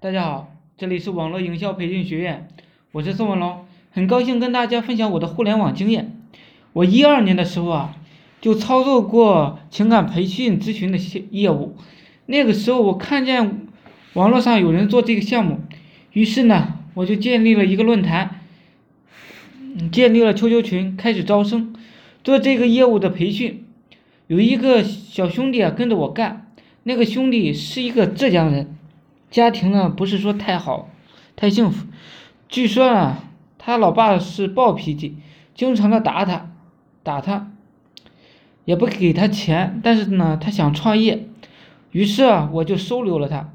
大家好，这里是网络营销培训学院，我是宋文龙，很高兴跟大家分享我的互联网经验。我一二年的时候啊，就操作过情感培训咨询的业务，那个时候我看见网络上有人做这个项目，于是呢，我就建立了一个论坛，建立了 QQ 群，开始招生，做这个业务的培训。有一个小兄弟啊跟着我干，那个兄弟是一个浙江人。家庭呢不是说太好，太幸福。据说啊，他老爸是暴脾气，经常的打他，打他，也不给他钱。但是呢，他想创业，于是啊，我就收留了他。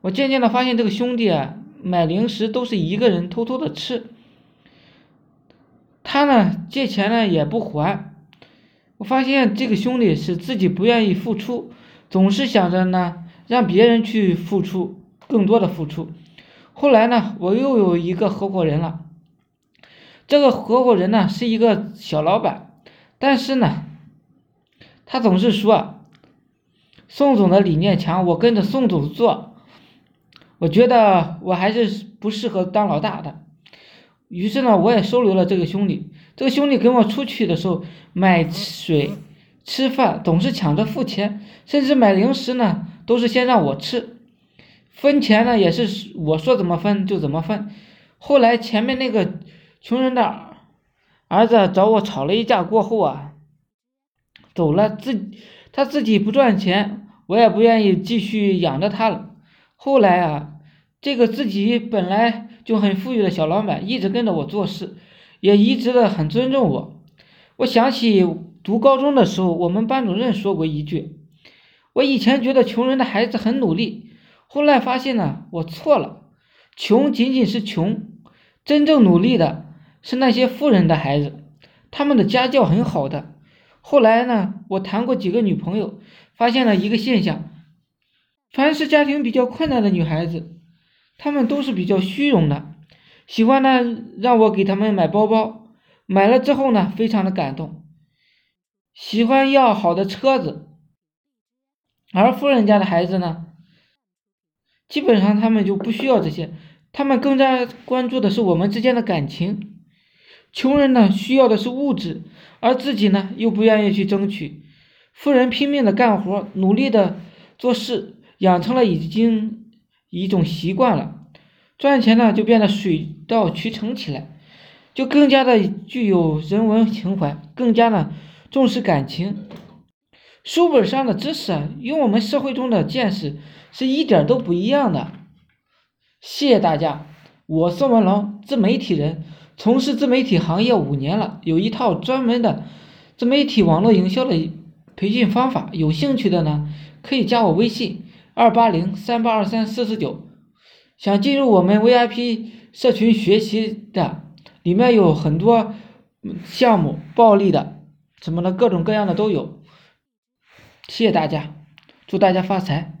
我渐渐的发现这个兄弟啊，买零食都是一个人偷偷的吃。他呢借钱呢也不还。我发现这个兄弟是自己不愿意付出，总是想着呢。让别人去付出更多的付出，后来呢，我又有一个合伙人了。这个合伙人呢是一个小老板，但是呢，他总是说宋总的理念强，我跟着宋总做，我觉得我还是不适合当老大的。于是呢，我也收留了这个兄弟。这个兄弟跟我出去的时候买水、吃饭总是抢着付钱，甚至买零食呢。都是先让我吃，分钱呢也是我说怎么分就怎么分。后来前面那个穷人的儿子找我吵了一架过后啊，走了自他自己不赚钱，我也不愿意继续养着他了。后来啊，这个自己本来就很富裕的小老板一直跟着我做事，也一直的很尊重我。我想起读高中的时候，我们班主任说过一句。我以前觉得穷人的孩子很努力，后来发现呢，我错了。穷仅仅是穷，真正努力的是那些富人的孩子，他们的家教很好的。后来呢，我谈过几个女朋友，发现了一个现象：凡是家庭比较困难的女孩子，她们都是比较虚荣的，喜欢呢让我给他们买包包，买了之后呢，非常的感动，喜欢要好的车子。而富人家的孩子呢，基本上他们就不需要这些，他们更加关注的是我们之间的感情。穷人呢需要的是物质，而自己呢又不愿意去争取。富人拼命的干活，努力的做事，养成了已经一种习惯了，赚钱呢就变得水到渠成起来，就更加的具有人文情怀，更加的重视感情。书本上的知识啊，与我们社会中的见识是一点都不一样的。谢谢大家，我宋文龙，自媒体人，从事自媒体行业五年了，有一套专门的自媒体网络营销的培训方法。有兴趣的呢，可以加我微信二八零三八二三四四九。想进入我们 VIP 社群学习的，里面有很多项目，暴利的，什么的各种各样的都有。谢谢大家，祝大家发财。